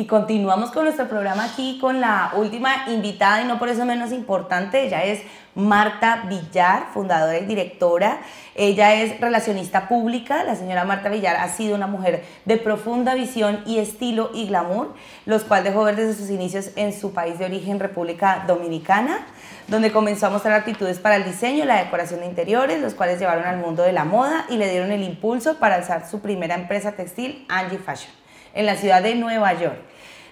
y continuamos con nuestro programa aquí con la última invitada y no por eso menos importante, ella es Marta Villar, fundadora y directora. Ella es relacionista pública. La señora Marta Villar ha sido una mujer de profunda visión y estilo y glamour, los cuales dejó ver desde sus inicios en su país de origen, República Dominicana, donde comenzó a mostrar actitudes para el diseño y la decoración de interiores, los cuales llevaron al mundo de la moda y le dieron el impulso para alzar su primera empresa textil, Angie Fashion, en la ciudad de Nueva York.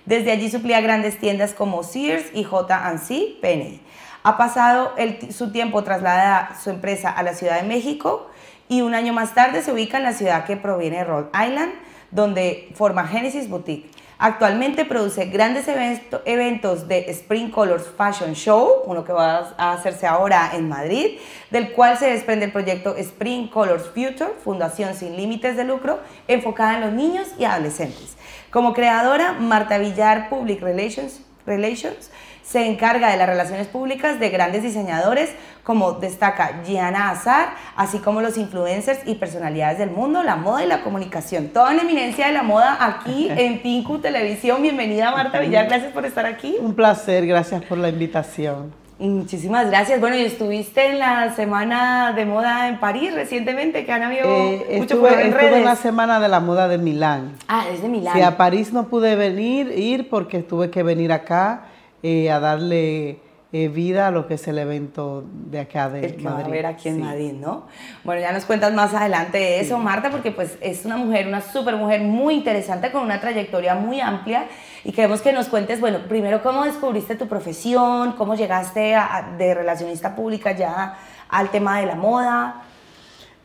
Desde allí suplía grandes tiendas como Sears y J&C Penney. Ha pasado su tiempo trasladada su empresa a la Ciudad de México y un año más tarde se ubica en la ciudad que proviene de Rhode Island, donde forma Genesis Boutique. Actualmente produce grandes eventos de Spring Colors Fashion Show, uno que va a hacerse ahora en Madrid, del cual se desprende el proyecto Spring Colors Future, Fundación sin límites de lucro, enfocada en los niños y adolescentes. Como creadora, Marta Villar Public Relations, Relations se encarga de las relaciones públicas de grandes diseñadores como destaca Gianna Azar, así como los influencers y personalidades del mundo, la moda y la comunicación. Toda una eminencia de la moda aquí en Pinku Televisión. Bienvenida Marta Villar, gracias por estar aquí. Un placer, gracias por la invitación. Muchísimas gracias. Bueno, y estuviste en la semana de moda en París recientemente, que han habido eh, mucho estuve, en estuve en la semana de la moda de Milán. Ah, es de Milán. Sí, a París no pude venir, ir porque tuve que venir acá eh, a darle eh, vida a lo que es el evento de acá de el que Madrid. Va a ver aquí en Madrid, ¿no? Bueno, ya nos cuentas más adelante de eso, Marta, porque pues es una mujer, una super mujer muy interesante con una trayectoria muy amplia y queremos que nos cuentes, bueno, primero cómo descubriste tu profesión, cómo llegaste de relacionista pública ya al tema de la moda.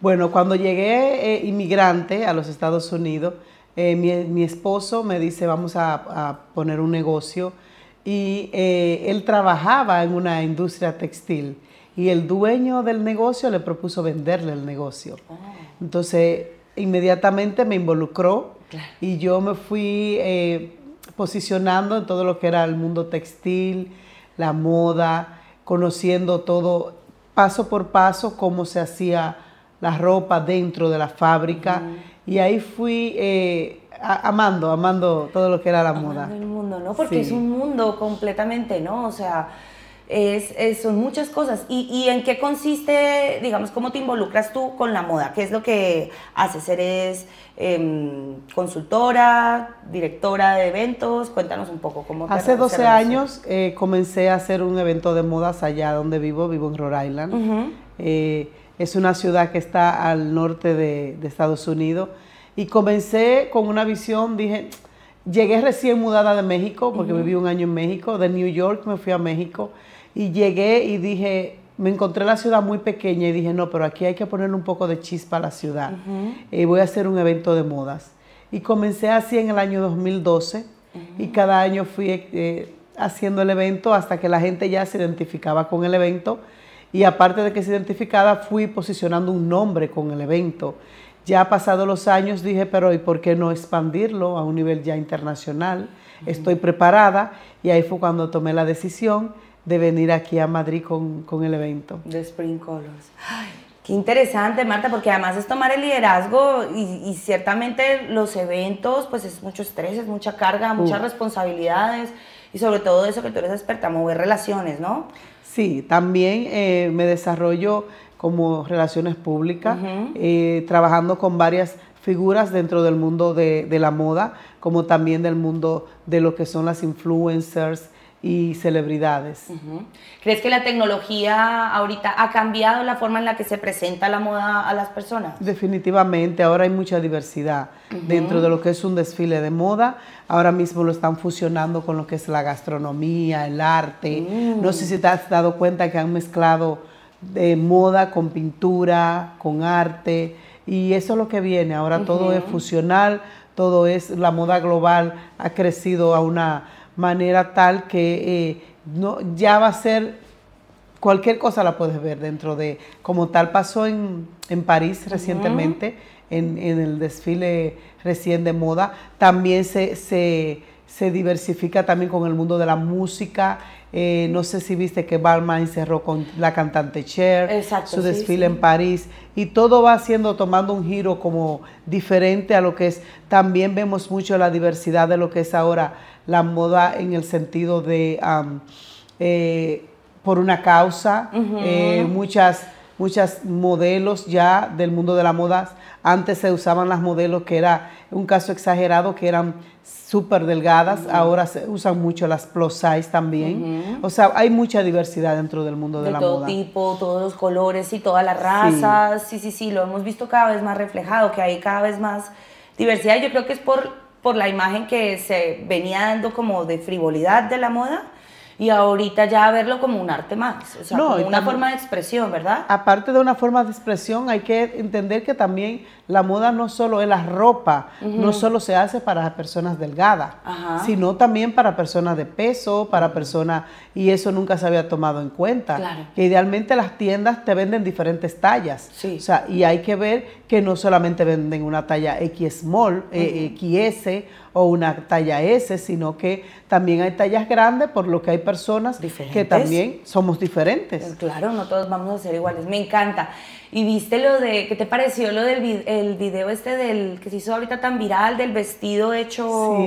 Bueno, cuando llegué eh, inmigrante a los Estados Unidos, mi, mi, esposo me dice, vamos a, a poner un negocio y eh, él trabajaba en una industria textil y el dueño del negocio le propuso venderle el negocio. Oh. Entonces, inmediatamente me involucró y yo me fui eh, posicionando en todo lo que era el mundo textil, la moda, conociendo todo paso por paso cómo se hacía la ropa dentro de la fábrica. Y ahí fui eh, amando, amando todo lo que era la moda. el mundo, ¿no? Porque es un mundo completamente, ¿no? O sea, es, son muchas cosas. ¿Y, en qué consiste, digamos, cómo te involucras tú con la moda? ¿Qué es lo que haces? ¿Eres em, consultora, directora de eventos? Cuéntanos un poco cómo te Hace 12 años eh, comencé a hacer un evento de modas allá donde vivo, vivo en Rhode Island. Eh, es una ciudad que está al norte de, de Estados Unidos y comencé con una visión, dije, llegué recién mudada de México, porque viví un año en México, de New York me fui a México, y llegué y dije, me encontré la ciudad muy pequeña y dije, no, pero aquí hay que ponerle un poco de chispa a la ciudad. y eh, voy a hacer un evento de modas. Y comencé así en el año 2012 y cada año fui eh, haciendo el evento hasta que la gente ya se identificaba con el evento. Y aparte de que se identificaba, fui posicionando un nombre con el evento. Ya pasados los años dije, pero ¿y por qué no expandirlo a un nivel ya internacional? Estoy preparada y ahí fue cuando tomé la decisión de venir aquí a Madrid con, el evento. De Spring Colors. qué interesante, Marta, porque además es tomar el liderazgo y, ciertamente los eventos, pues es mucho estrés, es mucha carga, muchas responsabilidades y sobre todo eso que tú eres experta, mover relaciones, ¿no? Sí, también eh, me desarrollo como relaciones públicas, eh, trabajando con varias figuras dentro del mundo de, la moda, como también del mundo de lo que son las influencers y celebridades. ¿Crees que la tecnología ahorita ha cambiado la forma en la que se presenta la moda a las personas? Definitivamente, ahora hay mucha diversidad dentro de lo que es un desfile de moda. Ahora mismo lo están fusionando con lo que es la gastronomía, el arte. No sé si te has dado cuenta que han mezclado de moda con pintura, con arte, y eso es lo que viene. Ahora todo es fusional, todo es, la moda global ha crecido a una manera tal que eh, no, ya va a ser, cualquier cosa la puedes ver dentro de, como tal pasó en, París recientemente, en, el desfile recién de moda, también se, se diversifica también con el mundo de la música, eh, no sé si viste que Balmain cerró con la cantante Cher, su desfile en París, y todo va siendo, tomando un giro como diferente a lo que es. También vemos mucho la diversidad de lo que es ahora la moda en el sentido de eh, por una causa, eh, muchas muchas modelos ya del mundo de la moda. Antes se usaban las modelos que era un caso exagerado, que eran súper delgadas, ahora se usan mucho las plus size también. O sea, hay mucha diversidad dentro del mundo de, la moda. De todo tipo, todos los colores y todas las razas. Sí. sí, sí, lo hemos visto cada vez más reflejado, que hay cada vez más diversidad. Yo creo que es por, por la imagen que se venía dando como de frivolidad de la moda y ahorita ya verlo como un arte más, o sea, como una forma de expresión, ¿verdad? Aparte de una forma de expresión, hay que entender que también la moda no solo es la ropa, no solo se hace para personas delgadas, sino también para personas de peso, para personas, y eso nunca se había tomado en cuenta. Que idealmente las tiendas te venden diferentes tallas. O sea, y hay que ver que no solamente venden una talla X small, eh, XS o una talla S, sino que también hay tallas grandes, por lo que hay personas que también somos diferentes. Claro, no todos vamos a ser iguales. Me encanta. Y viste lo de, ¿qué te pareció lo del el video este del que se hizo ahorita tan viral del vestido hecho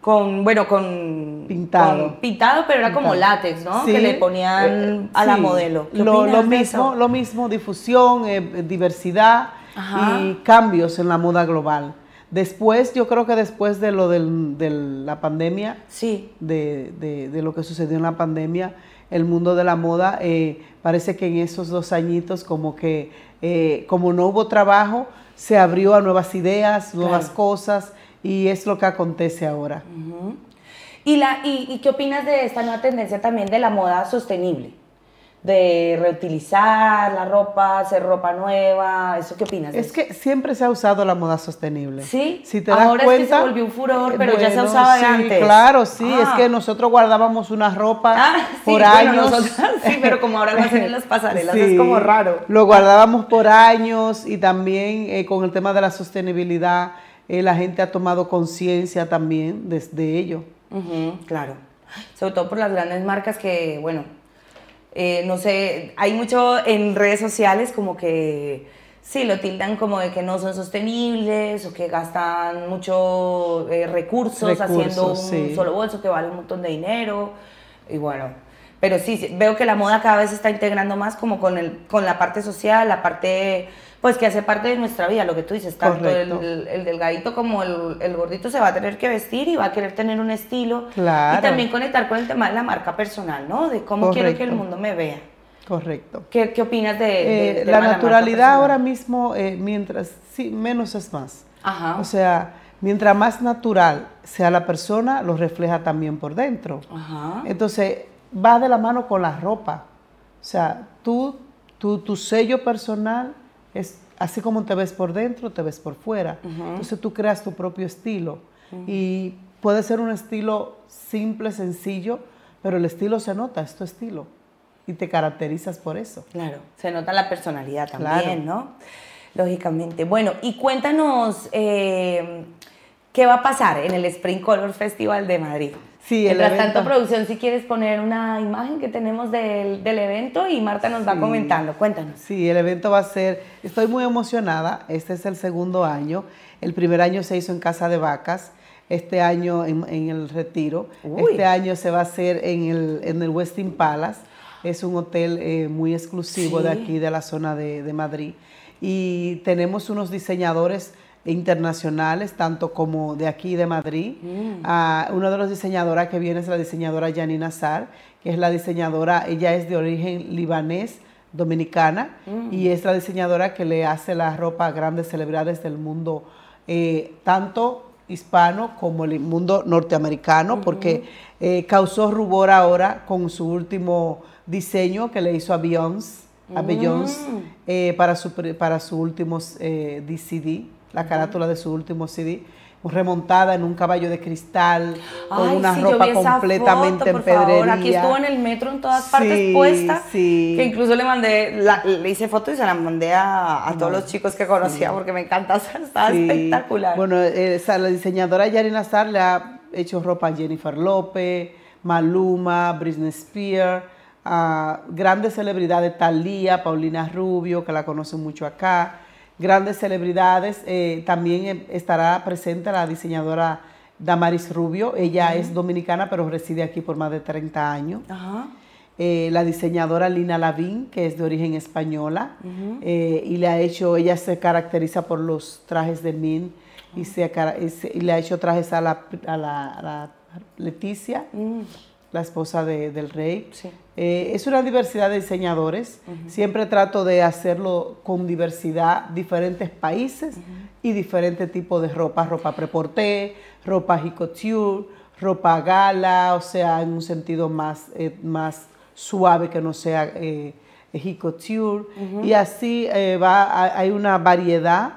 con, bueno, con pintado. pintado, pero era como látex, ¿no? Que le ponían eh, a la modelo. Lo, mismo, lo mismo, difusión, eh, diversidad y cambios en la moda global. Después, yo creo que después de lo del, de la pandemia, sí. de, de, de, lo que sucedió en la pandemia, el mundo de la moda, eh, parece que en esos dos añitos como que, eh, como no hubo trabajo, se abrió a nuevas ideas, nuevas cosas, y es lo que acontece ahora. ¿Y, la, y, ¿Y qué opinas de esta nueva tendencia también de la moda sostenible? De reutilizar la ropa, hacer ropa nueva, ¿eso qué opinas? es que siempre se ha usado la moda sostenible. Sí, si te Ahora es que se volvió un furor, pero ya se usaba sí, antes. Claro, sí, es que ah. nosotros guardábamos una ropa ah, por años. sí, pero como ahora lo hacen en las pasarelas es como raro. Lo guardábamos por años y también eh, con el tema de la sostenibilidad, eh, la gente ha tomado conciencia también desde ello. claro, sobre todo por las grandes marcas que, bueno, eh, no sé, hay mucho en redes sociales como que sí, lo tildan como de que no son sostenibles o que gastan mucho eh, recursos, haciendo un solo bolso que vale un montón de dinero. Y bueno, pero sí, veo que la moda cada vez se está integrando más como con, el, con la parte social, la parte pues que hace parte de nuestra vida, lo que tú dices, tanto el, el, delgadito como el, gordito se va a tener que vestir y va a querer tener un estilo. Claro. Y también conectar con el tema de la marca personal, ¿no? De cómo quiero que el mundo me vea. Correcto. ¿Qué, qué opinas de, eh, la naturalidad ahora mismo, eh, mientras, sí, menos es más. Ajá. O sea, mientras más natural sea la persona, lo refleja también por dentro. Ajá. Entonces, va de la mano con la ropa. O sea, tú, tú tu sello personal es así como te ves por dentro, te ves por fuera. Entonces tú creas tu propio estilo. Y puede ser un estilo simple, sencillo, pero el estilo se nota, es tu estilo. Y te caracterizas por eso. Claro, se nota la personalidad también, ¿no? Lógicamente. Bueno, y cuéntanos, eh, ¿qué va a pasar en el Spring Color Festival de Madrid? Sí, Mientras tanto, producción, si quieres poner una imagen que tenemos del, del evento y Marta nos va comentando, cuéntanos. Sí, el evento va a ser, estoy muy emocionada, este es el segundo año, el primer año se hizo en Casa de Vacas, este año en, el Retiro, este año se va a hacer en el, en el Westin Palace, es un hotel eh, muy exclusivo de aquí, de la zona de, de Madrid, y tenemos unos diseñadores internacionales, tanto como de aquí de Madrid. Mm. Uh, una de las diseñadoras que viene es la diseñadora Janina Sar, que es la diseñadora, ella es de origen libanés, dominicana, mm. y es la diseñadora que le hace la ropa a grandes celebridades del mundo, eh, tanto hispano como el mundo norteamericano, porque eh, causó rubor ahora con su último diseño que le hizo a Beyoncé, a Beyoncé mm. eh, para, su, para su último DCD la carátula de su último CD, remontada en un caballo de cristal, con una ropa completamente en pedrería. Aquí estuvo en el metro en todas partes puesta, que incluso le mandé, le hice fotos y se la mandé a, todos los chicos que conocía porque me encanta, está espectacular. Bueno, la diseñadora Yari Nazar le ha hecho ropa a Jennifer López, Maluma, Britney Spears, a grandes celebridades, Talía, Paulina Rubio, que la conocen mucho acá, grandes celebridades. Eh, también eh, estará presente la diseñadora Damaris Rubio. Ella es dominicana, pero reside aquí por más de 30 años. Eh, la diseñadora Lina Lavín, que es de origen española, eh, y le ha hecho, ella se caracteriza por los trajes de Min y, se, le ha hecho trajes a la, a la, Leticia. La esposa del rey. Eh, es una diversidad de diseñadores. Siempre trato de hacerlo con diversidad, diferentes países y diferentes tipos de ropa. Ropa preporté, ropa couture, ropa gala, o sea, en un sentido más, eh, más suave que no sea eh, couture. Y así eh, va, hay una variedad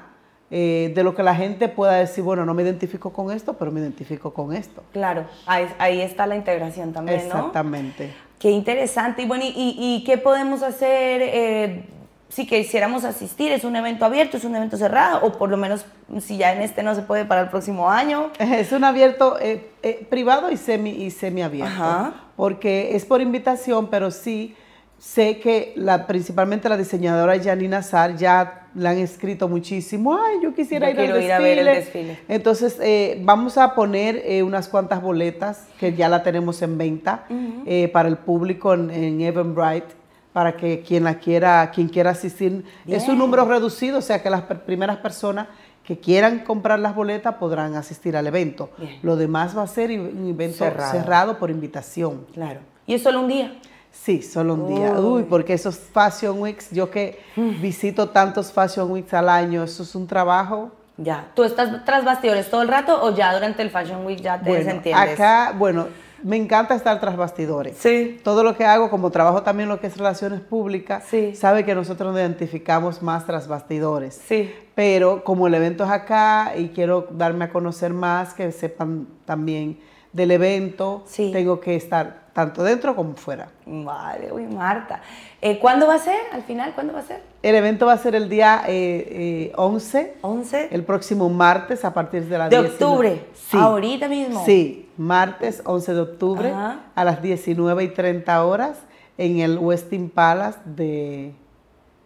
eh, de lo que la gente pueda decir, bueno, no me identifico con esto, pero me identifico con esto. Claro, ahí, está la integración también, Exactamente. Qué interesante. Y bueno, ¿y, qué podemos hacer eh, si quisiéramos asistir? ¿Es un evento abierto, es un evento cerrado? O por lo menos, si ya en este no se puede para el próximo año. Es un abierto eh, privado y semi, y semi abierto. Porque es por invitación, pero sí sé que la, principalmente la diseñadora Janina Sar ya le han escrito muchísimo, ay, yo quisiera ir, al desfile. a ver el desfile. Entonces, eh, vamos a poner eh, unas cuantas boletas que ya la tenemos en venta eh, para el público en, en Eventbrite para que quien la quiera, quien quiera asistir, es un número reducido, o sea que las primeras personas que quieran comprar las boletas podrán asistir al evento. Lo demás va a ser un evento cerrado por invitación. Claro. ¿Y es solo un día? Sí, solo un día. Uy, porque esos Fashion Weeks, yo que visito tantos Fashion Weeks al año, eso es un trabajo. Ya. ¿Tú estás tras bastidores todo el rato o ya durante el Fashion Week ya te bueno, desentiendes? Acá, bueno, me encanta estar tras bastidores. Sí. Todo lo que hago, como trabajo también lo que es relaciones públicas, sí. sabe que nosotros nos identificamos más tras bastidores. Sí. Pero como el evento es acá y quiero darme a conocer más, que sepan también del evento, tengo que estar tanto dentro como fuera. Vale, uy, Marta. Eh, ¿Cuándo va a ser? Al final, ¿cuándo va a ser? El evento va a ser el día eh, 11. 11. El próximo martes a partir de las ¿De octubre? Sí. ¿Ahorita mismo? Sí, martes 11 de octubre a las 19 y 30 horas en el Westin Palace de,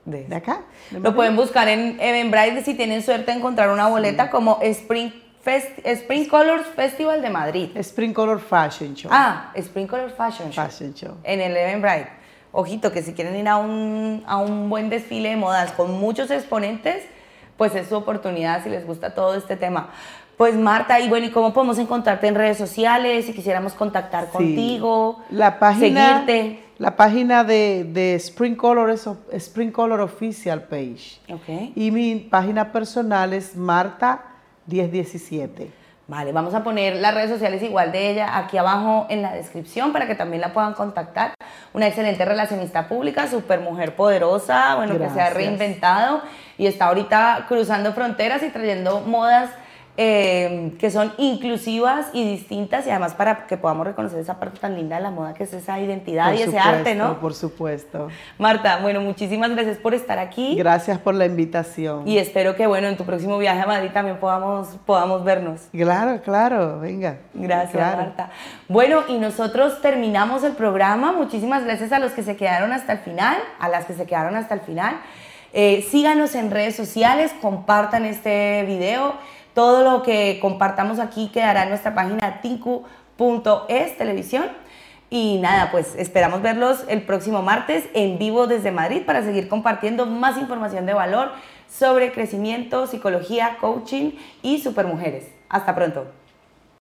de, acá. Lo pueden buscar en Eventbrite si tienen suerte de encontrar una boleta como Spring Spring Colors Festival de Madrid. Spring Color Fashion Show. Ah, Spring Color Fashion Show. Fashion Show. En el Eventbrite. Ojito, que si quieren ir a un, a un buen desfile de modas con muchos exponentes, pues es su oportunidad si les gusta todo este tema. Pues Marta, y bueno, ¿y cómo podemos encontrarte en redes sociales si quisiéramos contactar contigo? La página, seguirte. La página de, de Spring Color es Spring Color Official Page. Okay. Y mi página personal es Marta 1017. Vale, vamos a poner las redes sociales igual de ella aquí abajo en la descripción para que también la puedan contactar. Una excelente relacionista pública, súper mujer poderosa, bueno, que se ha reinventado y está ahorita cruzando fronteras y trayendo modas Em, que son inclusivas y distintas y además para que podamos reconocer esa parte tan linda de la moda que es esa identidad y ese arte, ¿no? Por supuesto. Marta, bueno, muchísimas gracias por estar aquí. Gracias por la invitación. Y espero que, bueno, en tu próximo viaje a Madrid también podamos, podamos vernos. Claro, claro, venga. Gracias, Marta. Bueno, y nosotros terminamos el programa. Muchísimas gracias a los que se quedaron hasta el final, a las que se quedaron hasta el final. Eh, síganos en redes sociales, compartan este video. Todo lo que compartamos aquí quedará en nuestra página tinku.es televisión. Y nada, pues esperamos verlos el próximo martes en vivo desde Madrid para seguir compartiendo más información de valor sobre crecimiento, psicología, coaching y supermujeres. Hasta pronto.